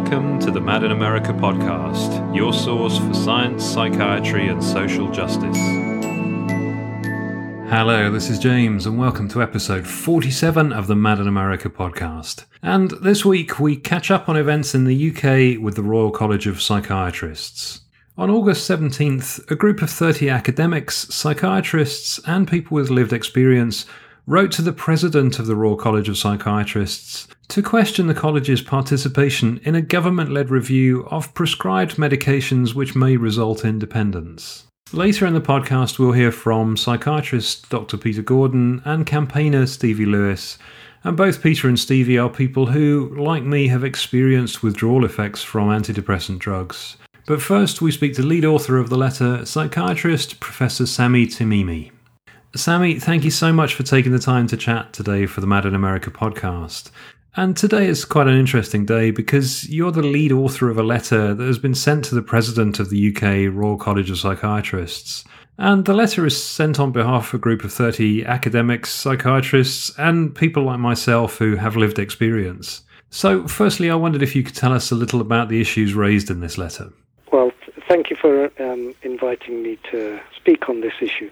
Welcome to the Mad in America podcast, your source for science, psychiatry, and social justice. Hello, this is James, and welcome to episode 47 of the Mad in America podcast. And this week we catch up on events in the UK with the Royal College of Psychiatrists. On August 17th, a group of 30 academics, psychiatrists, and people with lived experience wrote to the president of the Royal College of Psychiatrists to question the college's participation in a government led review of prescribed medications which may result in dependence. Later in the podcast, we'll hear from psychiatrist Dr. Peter Gordon and campaigner Stevie Lewis. And both Peter and Stevie are people who, like me, have experienced withdrawal effects from antidepressant drugs. But first, we speak to lead author of the letter, psychiatrist Professor Sami Timimi. Sami, thank you so much for taking the time to chat today for the Mad in America podcast. And today is quite an interesting day because you're the lead author of a letter that has been sent to the president of the UK Royal College of Psychiatrists. And the letter is sent on behalf of a group of 30 academics, psychiatrists, and people like myself who have lived experience. So, firstly, I wondered if you could tell us a little about the issues raised in this letter. Well, thank you for um, inviting me to speak on this issue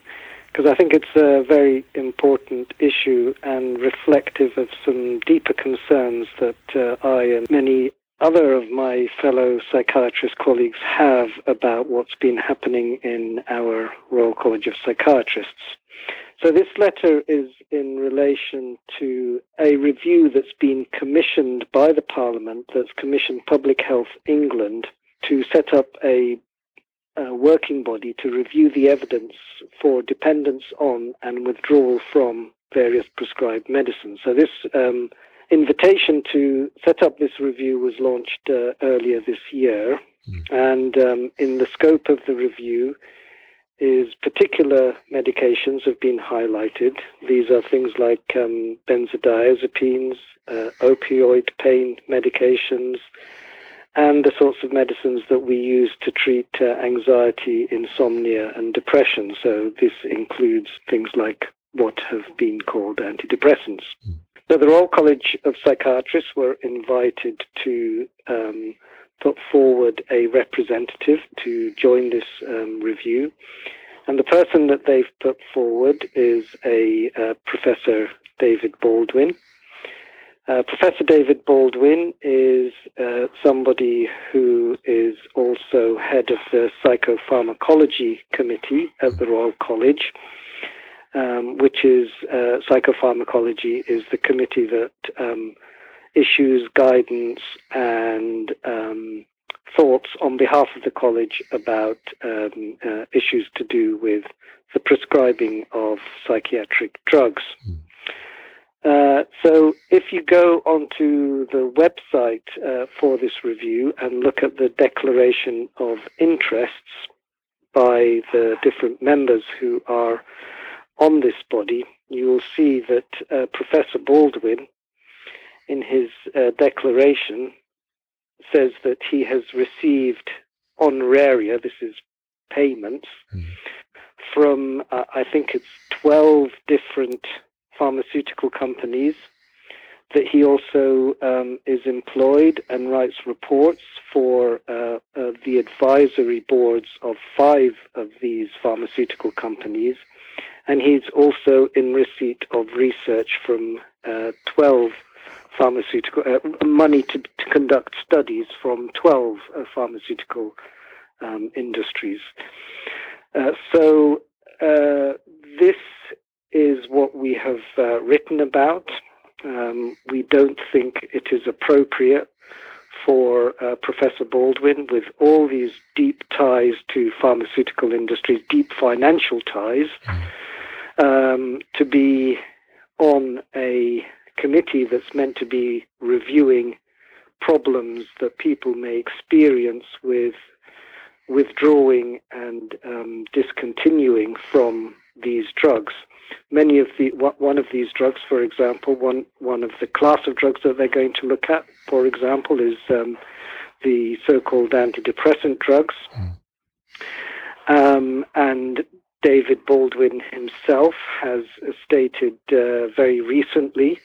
because I think it's a very important issue and reflective of some deeper concerns that uh, I and many other of my fellow psychiatrist colleagues have about what's been happening in our Royal College of Psychiatrists. So this letter is in relation to a review that's been commissioned by the Parliament, that's commissioned Public Health England to set up a, a, working body to review the evidence for dependence on and withdrawal from various prescribed medicines. So this um, invitation to set up this review was launched uh, earlier this year, mm. and um, in the scope of the review is particular medications have been highlighted. These are things like um, benzodiazepines, uh, opioid pain medications, and the sorts of medicines that we use to treat uh, anxiety, insomnia, and depression. So this includes things like what have been called antidepressants. Mm. So the Royal College of Psychiatrists were invited to um, put forward a representative to join this um, review. And the person that they've put forward is a uh, Professor David Baldwin. Uh, Professor David Baldwin is uh, somebody who is also head of the Psychopharmacology Committee at the Royal College, um, which is uh, psychopharmacology is the committee that um, issues guidance and um, thoughts on behalf of the college about um, uh, issues to do with the prescribing of psychiatric drugs. Mm. Uh, so if you go onto the website uh, for this review and look at the declaration of interests by the different members who are on this body, you will see that uh, Professor Baldwin, in his uh, declaration, says that he has received honoraria, this is payments, mm. from, uh, I think it's 12 different pharmaceutical companies, that he also um, is employed and writes reports for uh, uh, the advisory boards of five of these pharmaceutical companies. And he's also in receipt of research from uh, 12 pharmaceutical, uh, money to, to, conduct studies from 12 uh, pharmaceutical um, industries. Uh, so this is what we have uh, written about. Um, we don't think it is appropriate for uh, Professor Baldwin, with all these deep ties to pharmaceutical industries, deep financial ties, um, to be on a committee that's meant to be reviewing problems that people may experience with withdrawing and um, discontinuing from these drugs many of the one of these drugs, for example, one one of the class of drugs that they're going to look at, for example, is um, the so-called antidepressant drugs. Mm. Um, and David Baldwin himself has stated uh, very recently,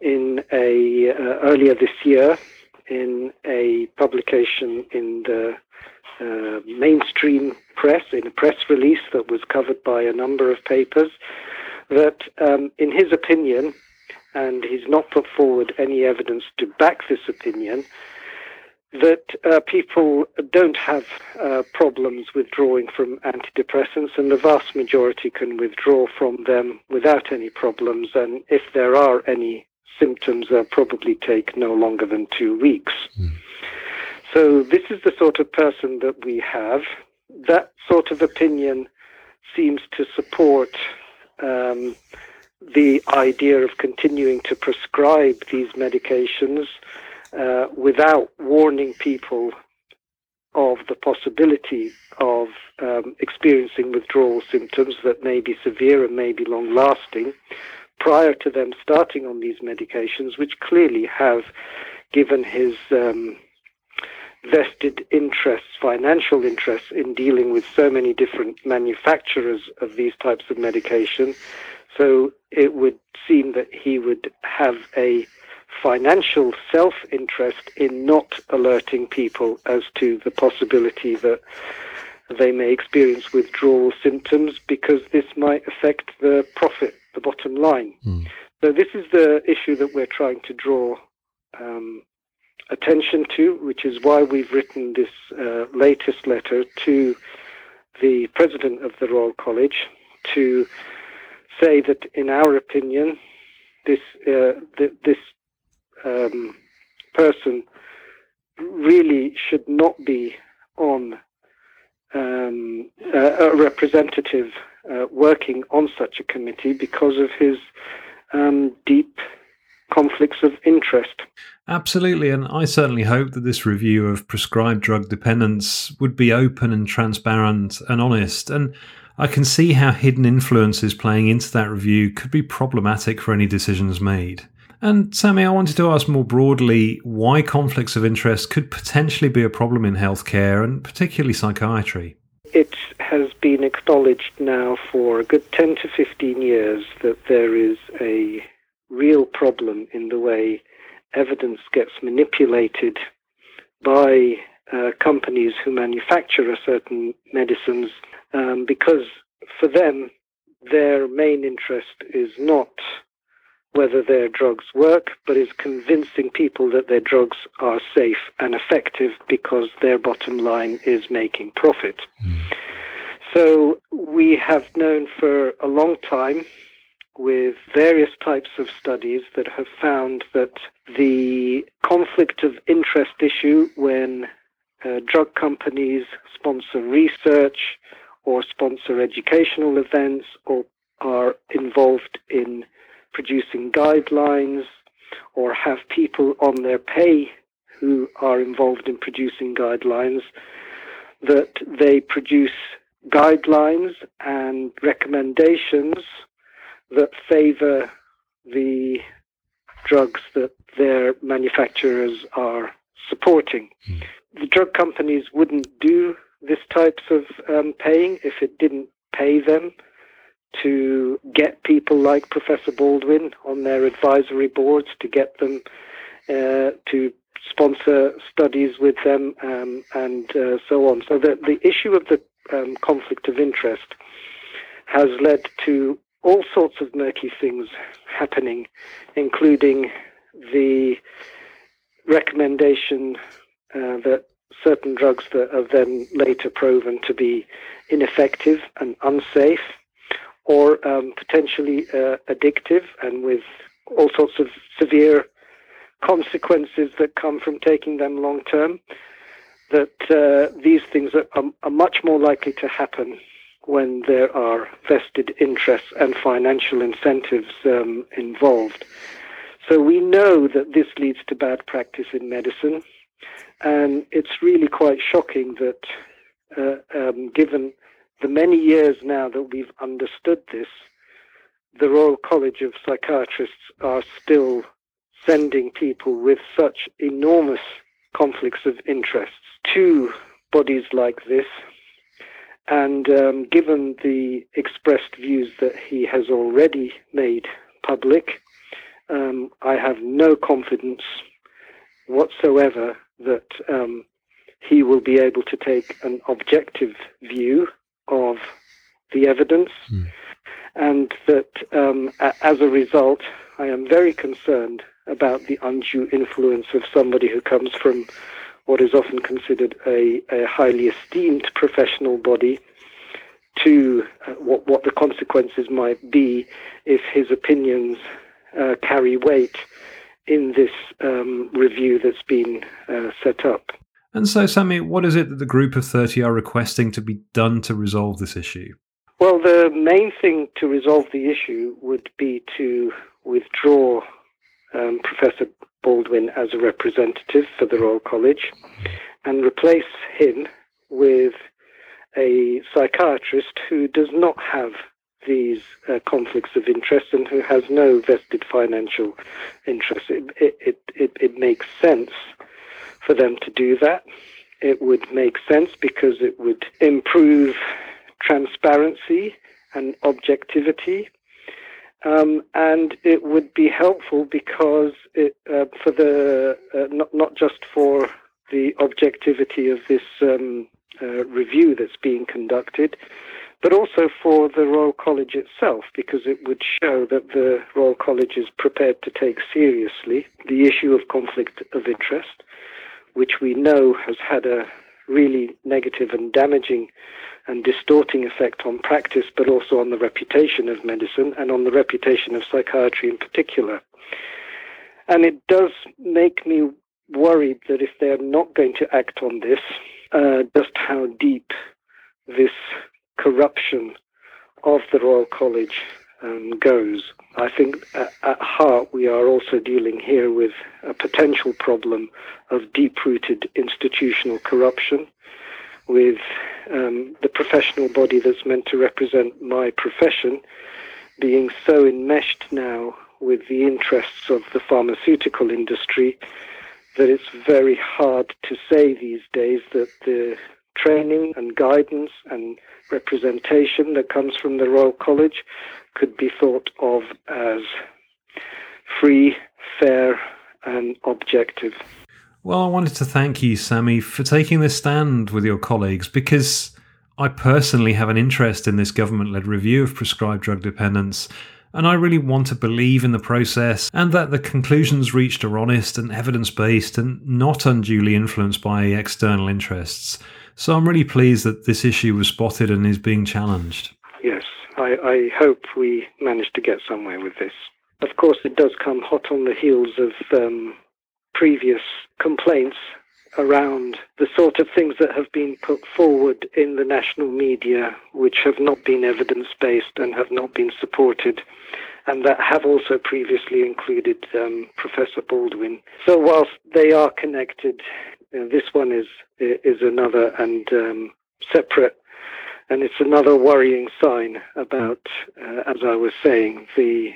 in a uh, earlier this year, in a publication in the uh, mainstream press, in a press release that was covered by a number of papers, that um, in his opinion, and he's not put forward any evidence to back this opinion, that uh, people don't have uh, problems withdrawing from antidepressants, and the vast majority can withdraw from them without any problems. And if there are any symptoms, they'll probably take no longer than two weeks. Mm. So, this is the sort of person that we have. That sort of opinion seems to support um, the idea of continuing to prescribe these medications uh, without warning people of the possibility of um, experiencing withdrawal symptoms that may be severe and may be long lasting prior to them starting on these medications, which clearly have given his um, vested interests, financial interests in dealing with so many different manufacturers of these types of medication. So it would seem that he would have a financial self interest in not alerting people as to the possibility that they may experience withdrawal symptoms because this might affect the profit, the bottom line. Mm. So, this is the issue that we're trying to draw um, attention to, which is why we've written this uh, latest letter to the president of the Royal College to say that, in our opinion, this uh, th- this um, person really should not be on um, a, a, representative uh, working on such a committee because of his um, deep conflicts of interest. Absolutely, and I certainly hope that this review of prescribed drug dependence would be open and transparent and honest. And I can see how hidden influences playing into that review could be problematic for any decisions made. And Sami, I wanted to ask more broadly why conflicts of interest could potentially be a problem in healthcare and particularly psychiatry. It has been acknowledged now for a good 10 to 15 years that there is a real problem in the way evidence gets manipulated by uh, companies who manufacture a certain medicines um, because for them, their main interest is not whether their drugs work, but is convincing people that their drugs are safe and effective because their bottom line is making profit. Mm. So we have known for a long time with various types of studies that have found that the conflict of interest issue when uh, drug companies sponsor research or sponsor educational events or are involved in producing guidelines or have people on their pay who are involved in producing guidelines, that they produce guidelines and recommendations that favor the drugs that their manufacturers are supporting. Mm. The drug companies wouldn't do this types of um, paying if it didn't pay them to get people like Professor Baldwin on their advisory boards, to get them uh, to sponsor studies with them, um, and uh, so on. So the, the issue of the um, conflict of interest has led to all sorts of murky things happening, including the recommendation uh, that certain drugs that are then later proven to be ineffective and unsafe or um, potentially uh, addictive and with all sorts of severe consequences that come from taking them long term, that uh, these things are, are, are, much more likely to happen when there are vested interests and financial incentives um, involved. So we know that this leads to bad practice in medicine, and it's really quite shocking that, uh, um, given the many years now that we've understood this, the Royal College of Psychiatrists are still sending people with such enormous conflicts of interests to bodies like this. And um, given the expressed views that he has already made public, um, I have no confidence whatsoever that um, he will be able to take an objective view of the evidence, mm. and that um, a- as a result, I am very concerned about the undue influence of somebody who comes from what is often considered a, a highly esteemed professional body to uh, what, what the consequences might be if his opinions uh, carry weight in this um, review that's been uh, set up. And so, Sami, what is it that the group of 30 are requesting to be done to resolve this issue? Well, the main thing to resolve the issue would be to withdraw um, Professor Baldwin as a representative for the Royal College and replace him with a psychiatrist who does not have these uh, conflicts of interest and who has no vested financial interest. It, it, it, it, makes sense for them to do that. It would make sense because it would improve transparency and objectivity. Um, and it would be helpful because it, uh, for the uh, not not just for the objectivity of this um, uh, review that's being conducted, but also for the Royal College itself, because it would show that the Royal College is prepared to take seriously the issue of conflict of interest, which we know has had a really negative and damaging and distorting effect on practice, but also on the reputation of medicine and on the reputation of psychiatry in particular. And it does make me worried that if they're not going to act on this, uh, just how deep this corruption of the Royal College um, goes. I think at, at, heart we are also dealing here with a potential problem of deep rooted institutional corruption, with um, the professional body that's meant to represent my profession being so enmeshed now with the interests of the pharmaceutical industry that it's very hard to say these days that the training and guidance and representation that comes from the Royal College could be thought of as free, fair, and objective. Well, I wanted to thank you, Sami, for taking this stand with your colleagues because I personally have an interest in this government led review of prescribed drug dependence and I really want to believe in the process and that the conclusions reached are honest and evidence based and not unduly influenced by external interests. So I'm really pleased that this issue was spotted and is being challenged. Yes, I, I hope we manage to get somewhere with this. Of course, it does come hot on the heels of um, previous complaints around the sort of things that have been put forward in the national media, which have not been evidence based and have not been supported, and that have also previously included um, Professor Baldwin. So, whilst they are connected, know, this one is is another and um, separate, and it's another worrying sign about, uh, as I was saying, the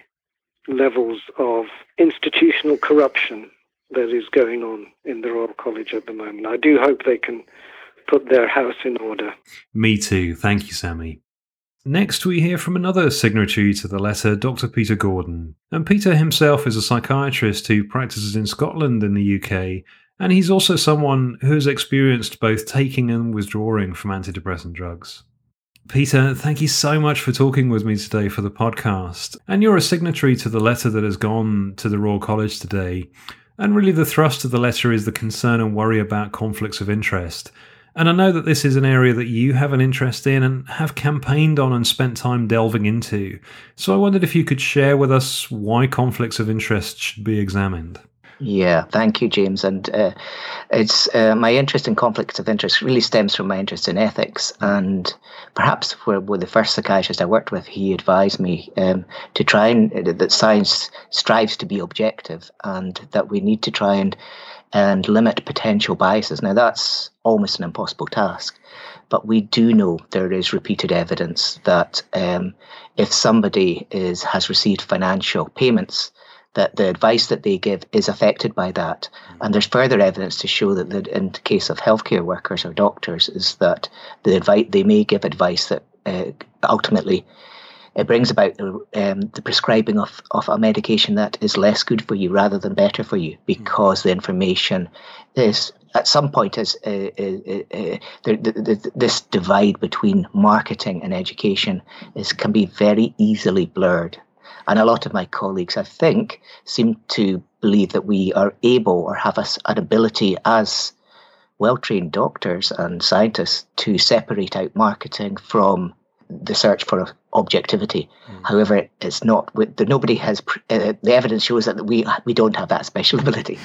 levels of institutional corruption that is going on in the Royal College at the moment. I do hope they can put their house in order. Me too. Thank you, Sami. Next, we hear from another signatory to the letter, Dr. Peter Gordon. And Peter himself is a psychiatrist who practices in Scotland in the UK, and he's also someone who has experienced both taking and withdrawing from antidepressant drugs. Peter, thank you so much for talking with me today for the podcast. And you're a signatory to the letter that has gone to the Royal College today. And really, the thrust of the letter is the concern and worry about conflicts of interest. And I know that this is an area that you have an interest in and have campaigned on and spent time delving into. So I wondered if you could share with us why conflicts of interest should be examined. Yeah, thank you, James. And uh, it's uh, my interest in conflicts of interest really stems from my interest in ethics. And perhaps for, with the first psychiatrist I worked with, he advised me um, to try and uh, that science strives to be objective, and that we need to try and and limit potential biases. Now that's almost an impossible task. But we do know there is repeated evidence that um, if somebody is has received financial payments that the advice that they give is affected by that. And there's further evidence to show that the, in the case of healthcare workers or doctors is that the advice they may give advice that uh, ultimately it brings about the, um, the prescribing of, of a medication that is less good for you rather than better for you because the information is at some point is uh, uh, uh, the, this divide between marketing and education is can be very easily blurred. And a lot of my colleagues, I think, seem to believe that we are able or have us an ability as well trained doctors and scientists to separate out marketing from the search for objectivity. Mm. However, it's not. Nobody has. Uh, the evidence shows that we we don't have that special ability.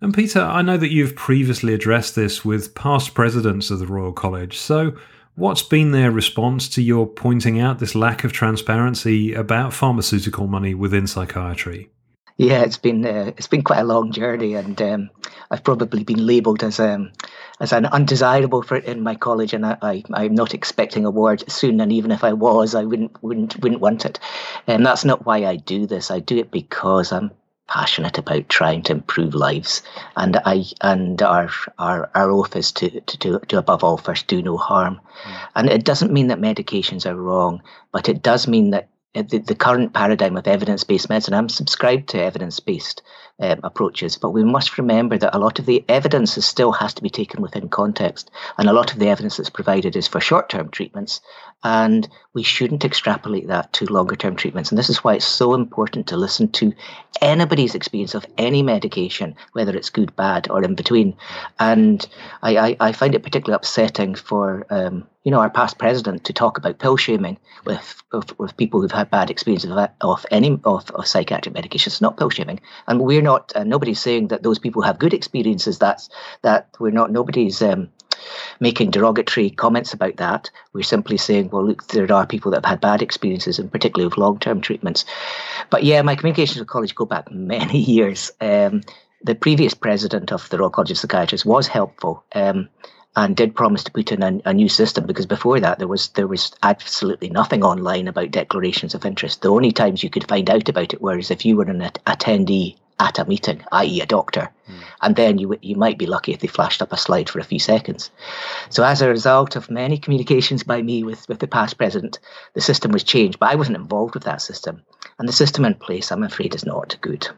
And Peter, I know that you've previously addressed this with past presidents of the Royal College. So, what's been their response to your pointing out this lack of transparency about pharmaceutical money within psychiatry? Yeah, it's been uh, it's been quite a long journey, and um, I've probably been labelled as um, as an undesirable for in my college, and I, I am not expecting a soon. And even if I was, I wouldn't wouldn't wouldn't want it. And that's not why I do this. I do it because I'm passionate about trying to improve lives, and I and our our our oath is to to to, to above all first do no harm. Mm. And it doesn't mean that medications are wrong, but it does mean that the, the current paradigm of evidence based medicine, I'm subscribed to evidence based um, approaches, but we must remember that a lot of the evidence is still has to be taken within context. And a lot of the evidence that's provided is for short term treatments. And we shouldn't extrapolate that to longer term treatments. And this is why it's so important to listen to anybody's experience of any medication, whether it's good, bad, or in between. And I, I, I find it particularly upsetting for um, you know, our past president to talk about pill shaming with, with, with people who've had bad experiences of, of any of, of psychiatric medications, It's not pill shaming. And we're not, uh, nobody's saying that those people have good experiences. That's that we're not, nobody's um, making derogatory comments about that. We're simply saying, well, look, there are people that have had bad experiences, and particularly with long term treatments. But yeah, my communications with college go back many years. Um, the previous president of the Royal College of Psychiatrists was helpful. Um, and did promise to put in a, a, new system because before that there was there was absolutely nothing online about declarations of interest. The only times you could find out about it was if you were an attendee at a meeting, i.e., a doctor, mm. and then you you might be lucky if they flashed up a slide for a few seconds. So as a result of many communications by me with with the past president, the system was changed, but I wasn't involved with that system, and the system in place, I'm afraid, is not good.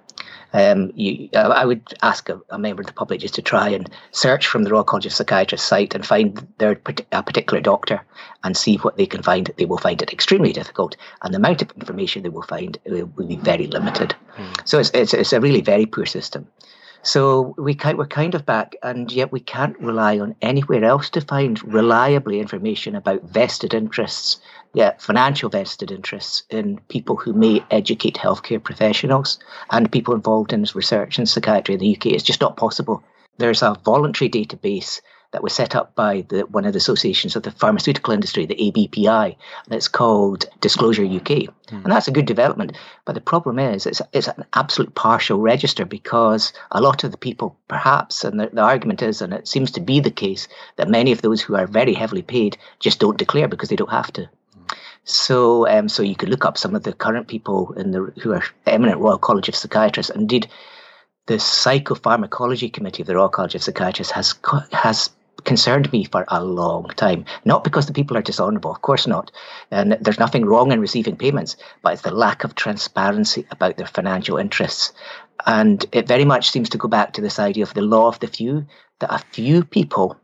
Um, you, I would ask a, a, member of the public just to try and search from the Royal College of Psychiatrists site and find their a particular doctor and see what they can find. They will find it extremely difficult, and the amount of information they will find will, will be very limited. Mm. So it's, it's, it's a really very poor system. So we we're kind of back, and yet we can't rely on anywhere else to find reliably information about vested interests, yeah, financial vested interests in people who may educate healthcare professionals and people involved in research and psychiatry in the UK. It's just not possible. There's a voluntary database that was set up by the, one of the associations of the pharmaceutical industry, the ABPI, and it's called Disclosure UK. Mm. And that's a good development. But the problem is, it's, it's an absolute partial register because a lot of the people, perhaps, and the, the argument is, and it seems to be the case, that many of those who are very heavily paid just don't declare because they don't have to. So, um, so you could look up some of the current people in the who are eminent Royal College of Psychiatrists. Indeed, the Psychopharmacology Committee of the Royal College of Psychiatrists has has concerned me for a long time. Not because the people are dishonourable, of course not. And there's nothing wrong in receiving payments, but it's the lack of transparency about their financial interests. And it very much seems to go back to this idea of the law of the few, that a few people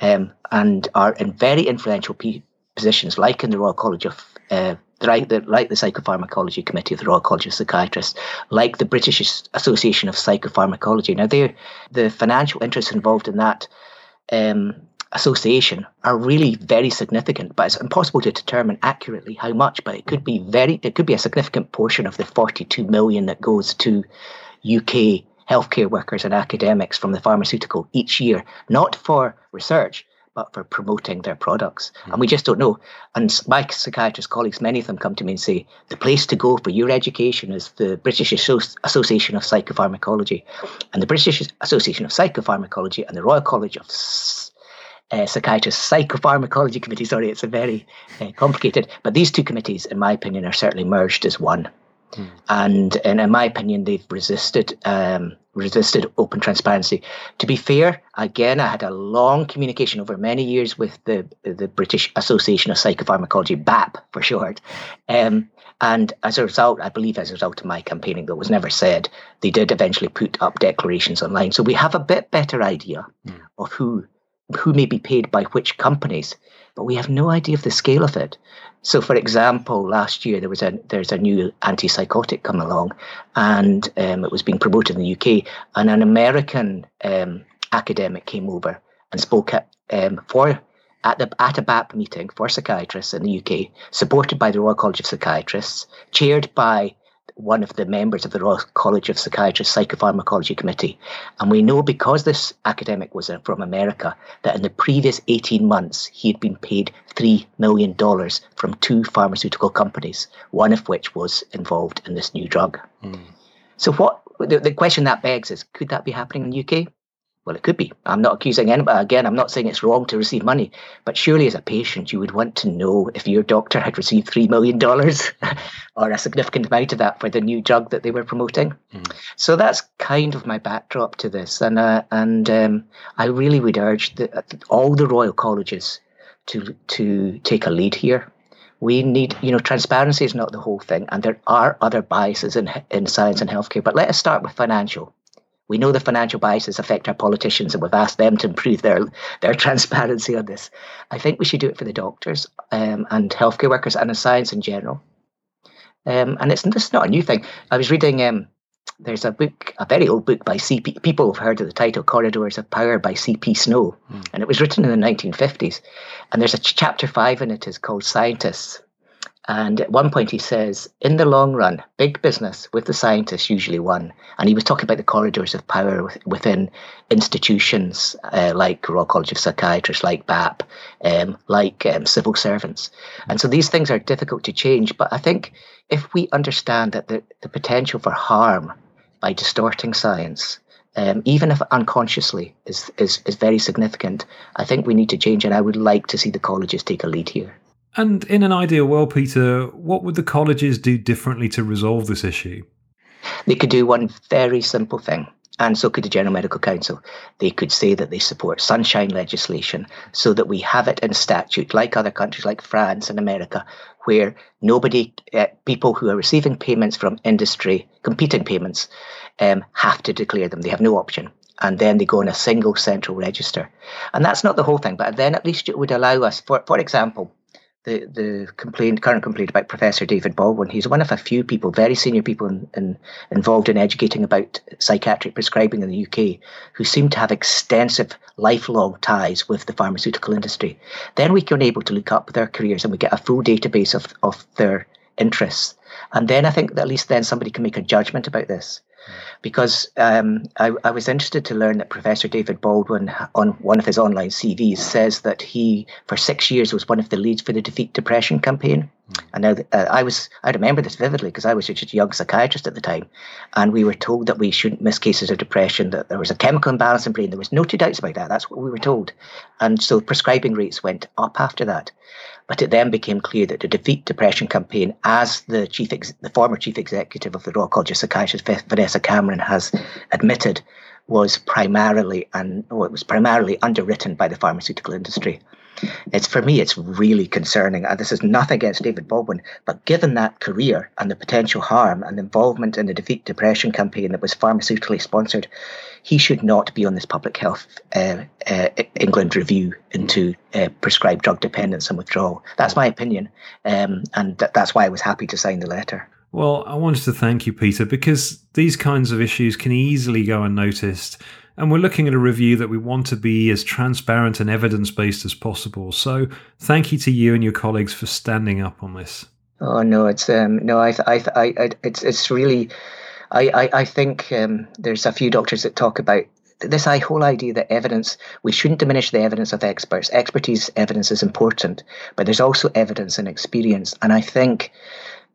um, and are in very influential pe- positions, like in the Royal College of uh, like the, like the Psychopharmacology Committee of the Royal College of Psychiatrists, like the British Association of Psychopharmacology. Now, they're, the financial interests involved in that um, association are really very significant, but it's impossible to determine accurately how much. But it could be very, it could be a significant portion of the 42 million that goes to UK healthcare workers and academics from the pharmaceutical each year, not for research, but for promoting their products. Mm. And we just don't know. And my psychiatrist colleagues, many of them come to me and say, the place to go for your education is the British Association of Psychopharmacology. And the British Association of Psychopharmacology and the Royal College of uh, Psychiatrists Psychopharmacology Committee, sorry, it's a very uh, complicated, but these two committees, in my opinion, are certainly merged as one. Mm. And, and in my opinion, they've resisted um, resisted open transparency. To be fair, again, I had a long communication over many years with the the British Association of Psychopharmacology, BAP for short. Um, and as a result, I believe as a result of my campaigning, that was never said, they did eventually put up declarations online. So we have a bit better idea mm. of who who may be paid by which companies, but we have no idea of the scale of it. So, for example, last year there was a there's a new antipsychotic come along, and um, it was being promoted in the UK, and an American um, academic came over and spoke at, um, for at the at a BAP meeting for psychiatrists in the UK, supported by the Royal College of Psychiatrists, chaired by one of the members of the Royal College of Psychiatrists Psychopharmacology Committee. And we know because this academic was from America that in the previous 18 months he had been paid $3 million from two pharmaceutical companies, one of which was involved in this new drug. Mm. So, what the, the question that begs is could that be happening in the UK? Well, it could be. I'm not accusing anybody. Again, I'm not saying it's wrong to receive money, but surely as a patient, you would want to know if your doctor had received $3 million or a significant amount of that for the new drug that they were promoting. Mm. So that's kind of my backdrop to this. And, uh, and um, I really would urge the, all the Royal Colleges to, to take a lead here. We need, you know, transparency is not the whole thing, and there are other biases in, in science and healthcare, but let us start with financial we know the financial biases affect our politicians, and we've asked them to improve their their transparency on this. I think we should do it for the doctors um, and healthcare workers and the science in general. Um, and it's this not a new thing. I was reading. Um, there's a book, a very old book by C.P. People have heard of the title "Corridors of Power" by C.P. Snow, mm. and it was written in the 1950s. And there's a ch- chapter five in it is called "Scientists," And at one point he says, in the long run, big business with the scientists usually won. And he was talking about the corridors of power within institutions uh, like Royal College of Psychiatrists, like BAP, um, like um, civil servants. And so these things are difficult to change. But I think if we understand that the, the potential for harm by distorting science, um, even if unconsciously, is, is, is very significant, I think we need to change. And I would like to see the colleges take a lead here. And in an ideal world, Peter, what would the colleges do differently to resolve this issue? They could do one very simple thing, and so could the General Medical Council. They could say that they support sunshine legislation so that we have it in statute, like other countries like France and America, where nobody, uh, people who are receiving payments from industry, competing payments, um, have to declare them. They have no option and then they go in a single central register. And that's not the whole thing, but then at least it would allow us, for, for example, the, the complaint, current complaint about Professor David Baldwin. He's one of a few people, very senior people in, in, involved in educating about psychiatric prescribing in the UK, who seem to have extensive lifelong ties with the pharmaceutical industry. Then we can able to look up their careers and we get a full database of, of their interests. And then I think that at least then somebody can make a judgment about this because um, I, I, was interested to learn that Professor David Baldwin, on one of his online CVs, says that he, for six years, was one of the leads for the Defeat Depression campaign. Mm. And now uh, I was, I remember this vividly because I was just a young psychiatrist at the time, and we were told that we shouldn't miss cases of depression, that there was a chemical imbalance in brain. There was no two doubts about that. That's what we were told, and so prescribing rates went up after that. But it then became clear that the Defeat Depression campaign, as the chief, ex- the former chief executive of the Royal College of Psychiatrists, Vanessa Cameron, has admitted, was primarily and it was primarily underwritten by the pharmaceutical industry. It's for me, it's really concerning. And this is nothing against David Baldwin, but given that career and the potential harm and involvement in the Defeat Depression campaign that was pharmaceutically sponsored, he should not be on this public health uh, uh, England review into uh, prescribed drug dependence and withdrawal. That's my opinion, um, and th- that's why I was happy to sign the letter. Well, I wanted to thank you, Peter, because these kinds of issues can easily go unnoticed. And we're looking at a review that we want to be as transparent and evidence based as possible. So thank you to you and your colleagues for standing up on this. Oh no, it's um, no, I, I, I, it's it's really, I, I, I think um, there's a few doctors that talk about this whole idea that evidence we shouldn't diminish the evidence of experts expertise evidence is important but there's also evidence and experience and i think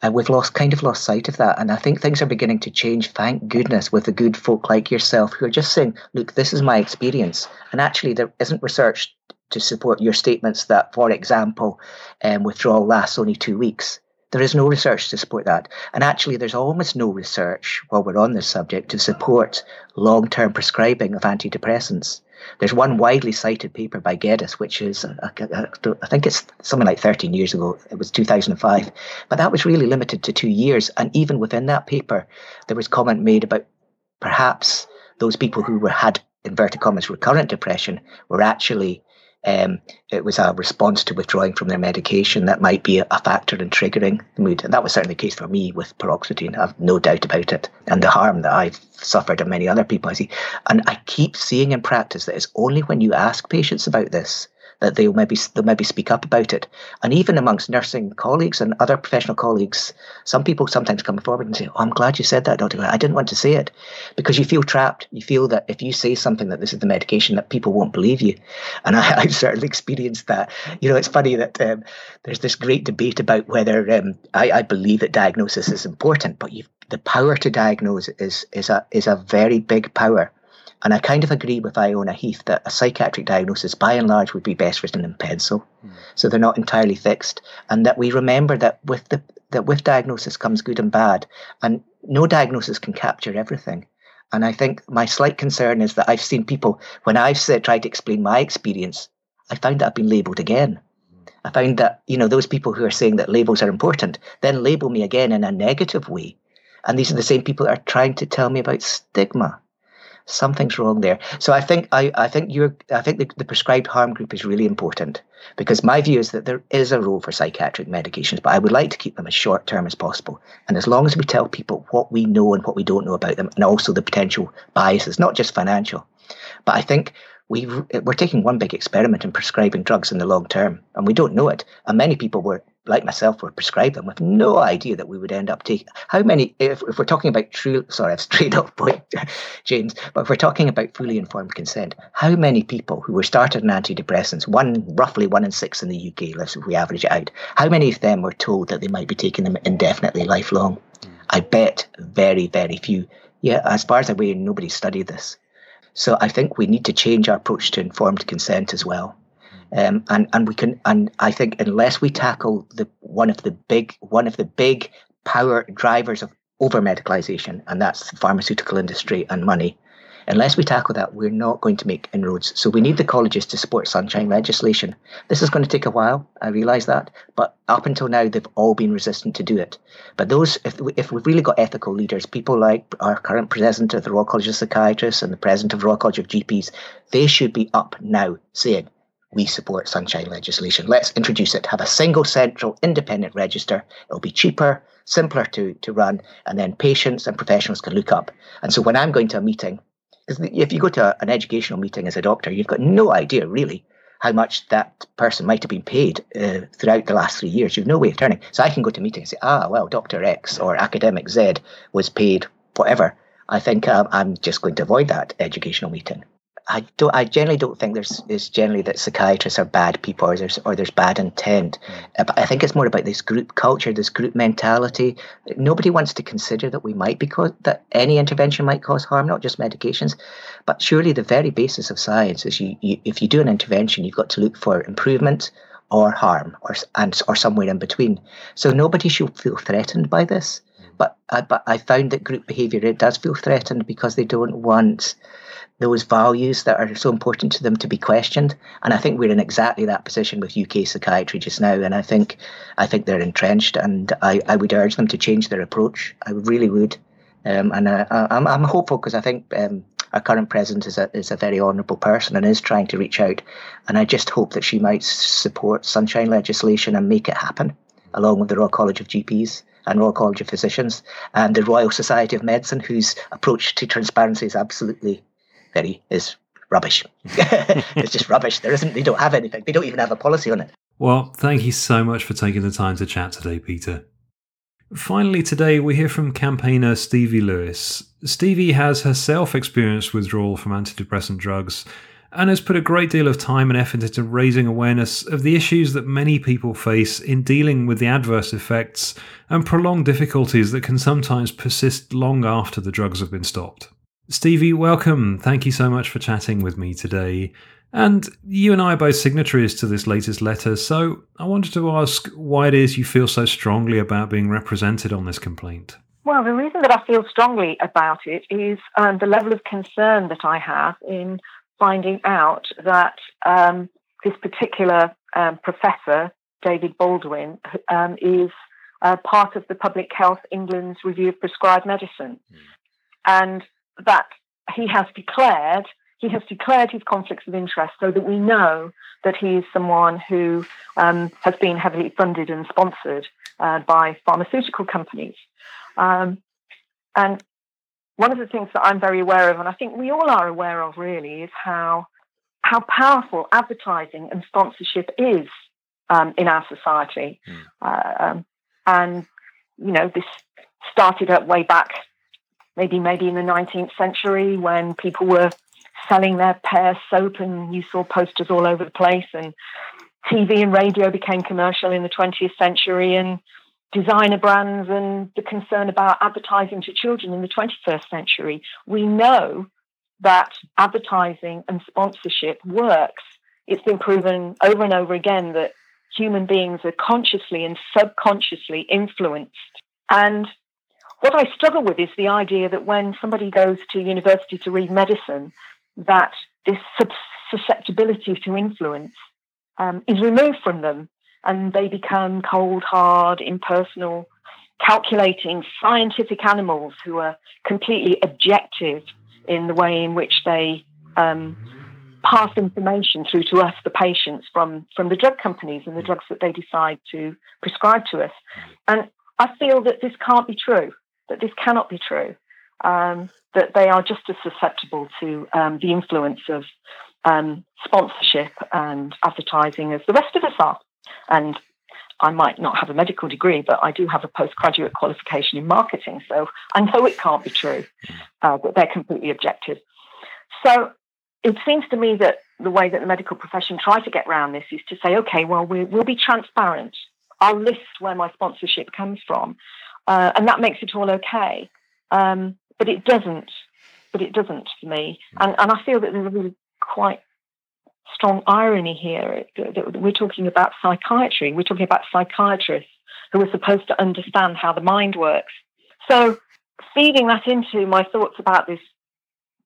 uh, we've lost kind of lost sight of that. And I think things are beginning to change, thank goodness, with the good folk like yourself who are just saying, look, this is my experience. And actually, there isn't research to support your statements that, for example, um, withdrawal lasts only two weeks. There is no research to support that. And actually, there's almost no research while we're on this subject to support long term prescribing of antidepressants. There's one widely cited paper by Geddes, which is, uh, I think it's something like 13 years ago. It was 2005. But that was really limited to two years. And even within that paper, there was comment made about perhaps those people who were, had, inverted commas, recurrent depression were actually um, it was a response to withdrawing from their medication that might be a factor in triggering the mood. And that was certainly the case for me with paroxetine. I've no doubt about it. And the harm that I've suffered and many other people I see. And I keep seeing in practice that it's only when you ask patients about this that they'll maybe they'll maybe speak up about it. And even amongst nursing colleagues and other professional colleagues, some people sometimes come forward and say, "Oh, I'm glad you said that, Doctor. I didn't want to say it," because you feel trapped. You feel that if you say something that this is the medication, that people won't believe you. And I, have certainly experienced that. You know, it's funny that um, there's this great debate about whether um, I, I believe that diagnosis is important, but you've the power to diagnose is is a is a very big power. And I kind of agree with Iona Heath that a psychiatric diagnosis, by and large, would be best written in pencil, mm. so they're not entirely fixed, and that we remember that with the that with diagnosis comes good and bad, and no diagnosis can capture everything. And I think my slight concern is that I've seen people when I've said, tried to explain my experience, I found that I've been labelled again. Mm. I found that you know those people who are saying that labels are important then label me again in a negative way, and these are the same people that are trying to tell me about stigma something's wrong there. So I think I, I think you're I think the, the prescribed harm group is really important because my view is that there is a role for psychiatric medications, but I would like to keep them as short term as possible. And as long as we tell people what we know and what we don't know about them, and also the potential biases, not just financial, but I think we we're taking one big experiment in prescribing drugs in the long term, and we don't know it. And many people were like myself, were prescribed them with no idea that we would end up taking. How many, if, if we're talking about true, sorry, I've strayed off point, James, but if we're talking about fully informed consent, how many people who were started on antidepressants, one roughly one in six in the UK, let's if we average it out, how many of them were told that they might be taking them indefinitely, lifelong? Mm. I bet very, very few. Yeah, as far as I'm aware, nobody studied this. So I think we need to change our approach to informed consent as well. Um, and and we can and I think unless we tackle the one of the big one of the big power drivers of over medicalization, and that's the pharmaceutical industry and money. Unless we tackle that, we're not going to make inroads. So we need the colleges to support sunshine legislation. This is going to take a while. I realise that, but up until now, they've all been resistant to do it. But those, if if we've really got ethical leaders, people like our current president of the Royal College of Psychiatrists and the president of the Royal College of GPs, they should be up now saying we support sunshine legislation. Let's introduce it. Have a single central independent register. It'll be cheaper, simpler to, to run, and then patients and professionals can look up. And so when I'm going to a meeting, if you go to a, an educational meeting as a doctor, you've got no idea really how much that person might have been paid uh, throughout the last three years. You've no way of turning. So I can go to a meeting and say, ah, well, Dr. X or academic Z was paid whatever. I think um, I'm just going to avoid that educational meeting. I don't. I generally don't think there's is generally that psychiatrists are bad people or there's or there's bad intent. Mm. but I think it's more about this group culture, this group mentality. Nobody wants to consider that we might be co- that any intervention might cause harm, not just medications. But surely the very basis of science is you, you if you do an intervention, you've got to look for improvement or harm or and or somewhere in between. So nobody should feel threatened by this. But I, but I found that group behaviour it does feel threatened because they don't want those values that are so important to them to be questioned. And I think we're in exactly that position with UK psychiatry just now. And I think I think they're entrenched, and I, I would urge them to change their approach. I really would. Um, and I, am I'm, I'm hopeful because I think um, our current president is a is a very honourable person and is trying to reach out. And I just hope that she might support sunshine legislation and make it happen, along with the Royal College of GPs and Royal College of Physicians and the Royal Society of Medicine, whose approach to transparency is absolutely very is rubbish. it's just rubbish. There isn't. They don't have anything. They don't even have a policy on it. Well, thank you so much for taking the time to chat today, Peter. Finally, today we hear from campaigner Stevie Lewis. Stevie has herself experienced withdrawal from antidepressant drugs and has put a great deal of time and effort into raising awareness of the issues that many people face in dealing with the adverse effects and prolonged difficulties that can sometimes persist long after the drugs have been stopped. Stevie, welcome. Thank you so much for chatting with me today. And you and I are both signatories to this latest letter, so I wanted to ask why it is you feel so strongly about being represented on this complaint. Well, the reason that I feel strongly about it is um, the level of concern that I have in finding out that um, this particular um, professor, David Baldwin, um, is uh, part of the Public Health England's review of prescribed medicine, mm. and that he has declared he has declared his conflicts of interest so that we know that he is someone who um, has been heavily funded and sponsored uh, by pharmaceutical companies. Um, and one of the things that I'm very aware of, and I think we all are aware of really, is how how powerful advertising and sponsorship is um, in our society. Mm. Uh, um, and you know, this started up way back, maybe maybe in the 19th century when people were selling their Pear soap, and you saw posters all over the place, and TV and radio became commercial in the 20th century, and designer brands and the concern about advertising to children in the 21st century. We know that advertising and sponsorship works. It's been proven over and over again that human beings are consciously and subconsciously influenced. And what I struggle with is the idea that when somebody goes to university to read medicine, that this susceptibility to influence um, is removed from them and they become cold, hard, impersonal, calculating scientific animals who are completely objective in the way in which they um, pass information through to us, the patients, from, from the drug companies and the drugs that they decide to prescribe to us. And I feel that this can't be true, that this cannot be true, um, that they are just as susceptible to um, the influence of um, sponsorship and advertising as the rest of us are. And I might not have a medical degree, but I do have a postgraduate qualification in marketing. So I know it can't be true, uh, that they're completely objective. So it seems to me that the way that the medical profession try to get around this is to say, okay, well, we, will be transparent. I'll list where my sponsorship comes from. Uh, and that makes it all okay. Um, but it doesn't. But it doesn't for me. And, and I feel that there's a really quite strong irony here. We're talking about psychiatry. We're talking about psychiatrists who are supposed to understand how the mind works. So, feeding that into my thoughts about this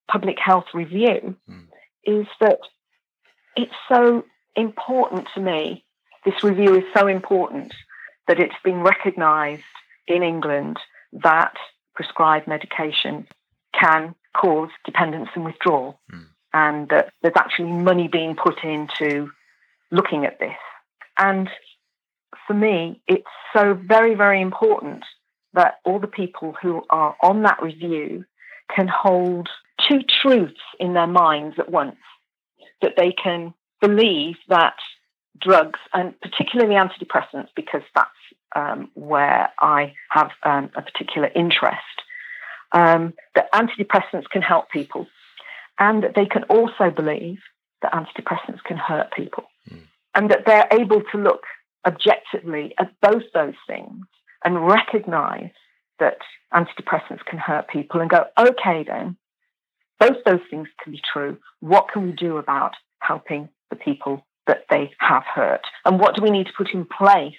public health review mm. is that it's so important to me. This review is so important that it's been recognised in England that prescribed medication can cause dependence and withdrawal. Mm and that there's actually money being put into looking at this. And for me, it's so very, very important that all the people who are on that review can hold two truths in their minds at once. That they can believe that drugs, and particularly antidepressants, because that's um, where I have um, a particular interest, um, that antidepressants can help people and that they can also believe that antidepressants can hurt people mm. and that they're able to look objectively at both those things and recognize that antidepressants can hurt people and go, okay, then, both those things can be true. What can we do about helping the people that they have hurt? And what do we need to put in place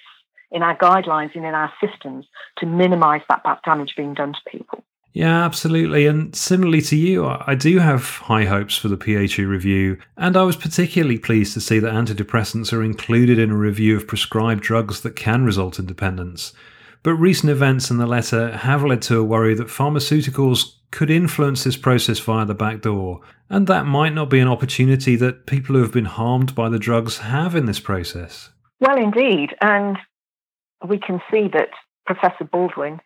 in our guidelines and in our systems to minimize that bad damage being done to people? Yeah, absolutely. And similarly to you, I do have high hopes for the PHE review, and I was particularly pleased to see that antidepressants are included in a review of prescribed drugs that can result in dependence. But recent events in the letter have led to a worry that pharmaceuticals could influence this process via the back door, and that might not be an opportunity that people who have been harmed by the drugs have in this process. Well, indeed. And we can see that Professor Baldwin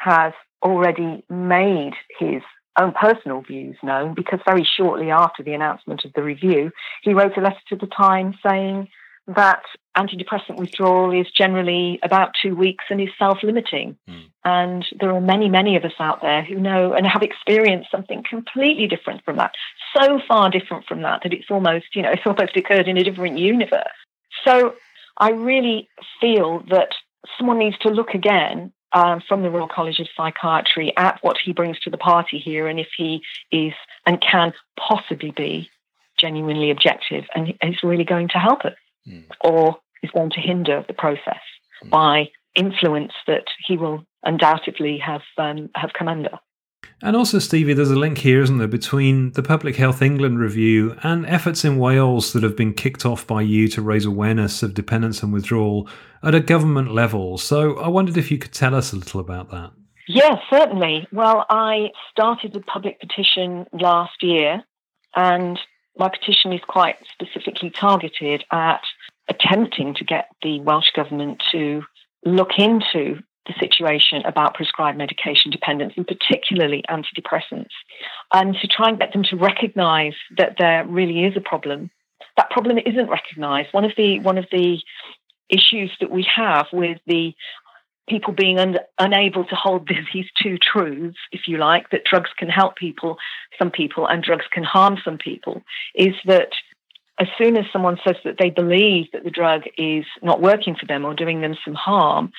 has already made his own personal views known because very shortly after the announcement of the review, he wrote a letter to the Times saying that antidepressant withdrawal is generally about two weeks and is self limiting. Mm. And there are many, many of us out there who know and have experienced something completely different from that, so far different from that that it's almost, you know, it's almost occurred in a different universe. So I really feel that someone needs to look again um, from the Royal College of Psychiatry at what he brings to the party here and if he is and can possibly be genuinely objective and is really going to help us mm. or is going to hinder the process mm. by influence that he will undoubtedly have um, have come under. And also, Stevie, there's a link here, isn't there, between the Public Health England review and efforts in Wales that have been kicked off by you to raise awareness of dependence and withdrawal at a government level. So I wondered if you could tell us a little about that. Yes, certainly. Well, I started the public petition last year, and my petition is quite specifically targeted at attempting to get the Welsh Government to look into the situation about prescribed medication dependence, and particularly antidepressants, and to try and get them to recognize that there really is a problem. That problem isn't recognized. One of the one of the issues that we have with the people being un- unable to hold these two truths, if you like, that drugs can help people, some people, and drugs can harm some people, is that as soon as someone says that they believe that the drug is not working for them or doing them some harm,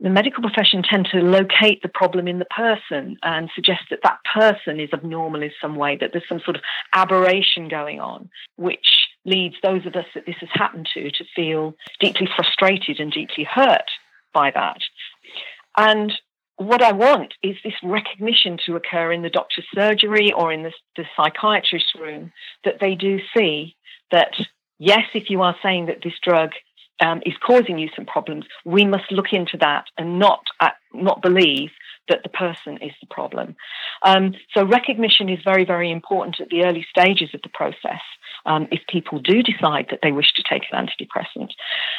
the medical profession tend to locate the problem in the person and suggest that that person is abnormal in some way, that there's some sort of aberration going on, which leads those of us that this has happened to to feel deeply frustrated and deeply hurt by that. And what I want is this recognition to occur in the doctor's surgery or in the, the psychiatrist's room that they do see that, yes, if you are saying that this drug um, is causing you some problems, we must look into that and not uh, not believe that the person is the problem. Um, so recognition is very, very important at the early stages of the process. Um, if people do decide that they wish to take an antidepressant,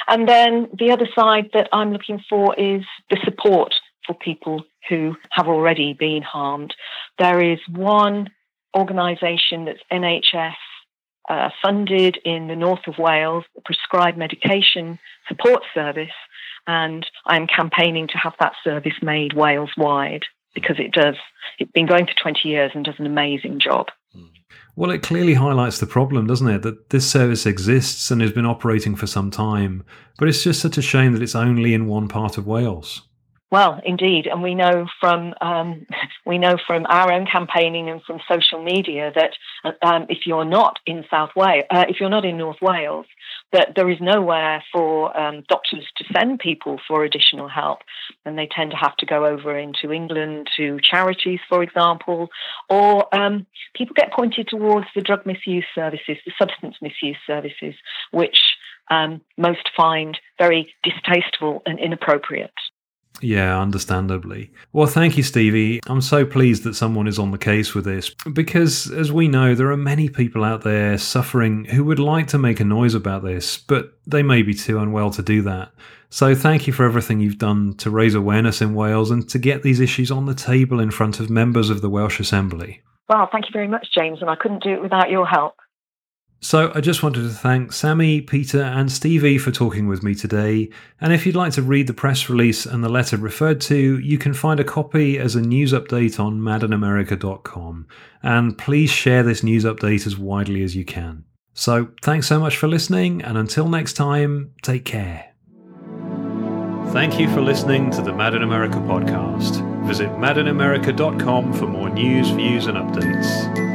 and then the other side that I'm looking for is the support for people who have already been harmed. There is one organisation that's NHS uh, funded in the north of Wales, the Prescribed Medication Support Service, and I'm campaigning to have that service made Wales wide because it does. It's been going for 20 years and does an amazing job. Hmm. Well, it clearly highlights the problem, doesn't it? That this service exists and has been operating for some time, but it's just such a shame that it's only in one part of Wales. Well, indeed, and we know from um, we know from our own campaigning and from social media that um, if you're not in South Wales, uh, if you're not in North Wales, that there is nowhere for um, doctors to send people for additional help, and they tend to have to go over into England to charities, for example, or um, people get pointed towards the drug misuse services, the substance misuse services, which um, most find very distasteful and inappropriate. Yeah, understandably. Well, thank you, Stevie. I'm so pleased that someone is on the case with this because, as we know, there are many people out there suffering who would like to make a noise about this, but they may be too unwell to do that. So, thank you for everything you've done to raise awareness in Wales and to get these issues on the table in front of members of the Welsh Assembly. Well, thank you very much, James, and I couldn't do it without your help. So, I just wanted to thank Sami, Peter, and Stevie for talking with me today. And if you'd like to read the press release and the letter referred to, you can find a copy as a news update on madinamerica.com. And please share this news update as widely as you can. So, thanks so much for listening, and until next time, take care. Thank you for listening to the Mad in America podcast. Visit madinamerica.com for more news, views, and updates.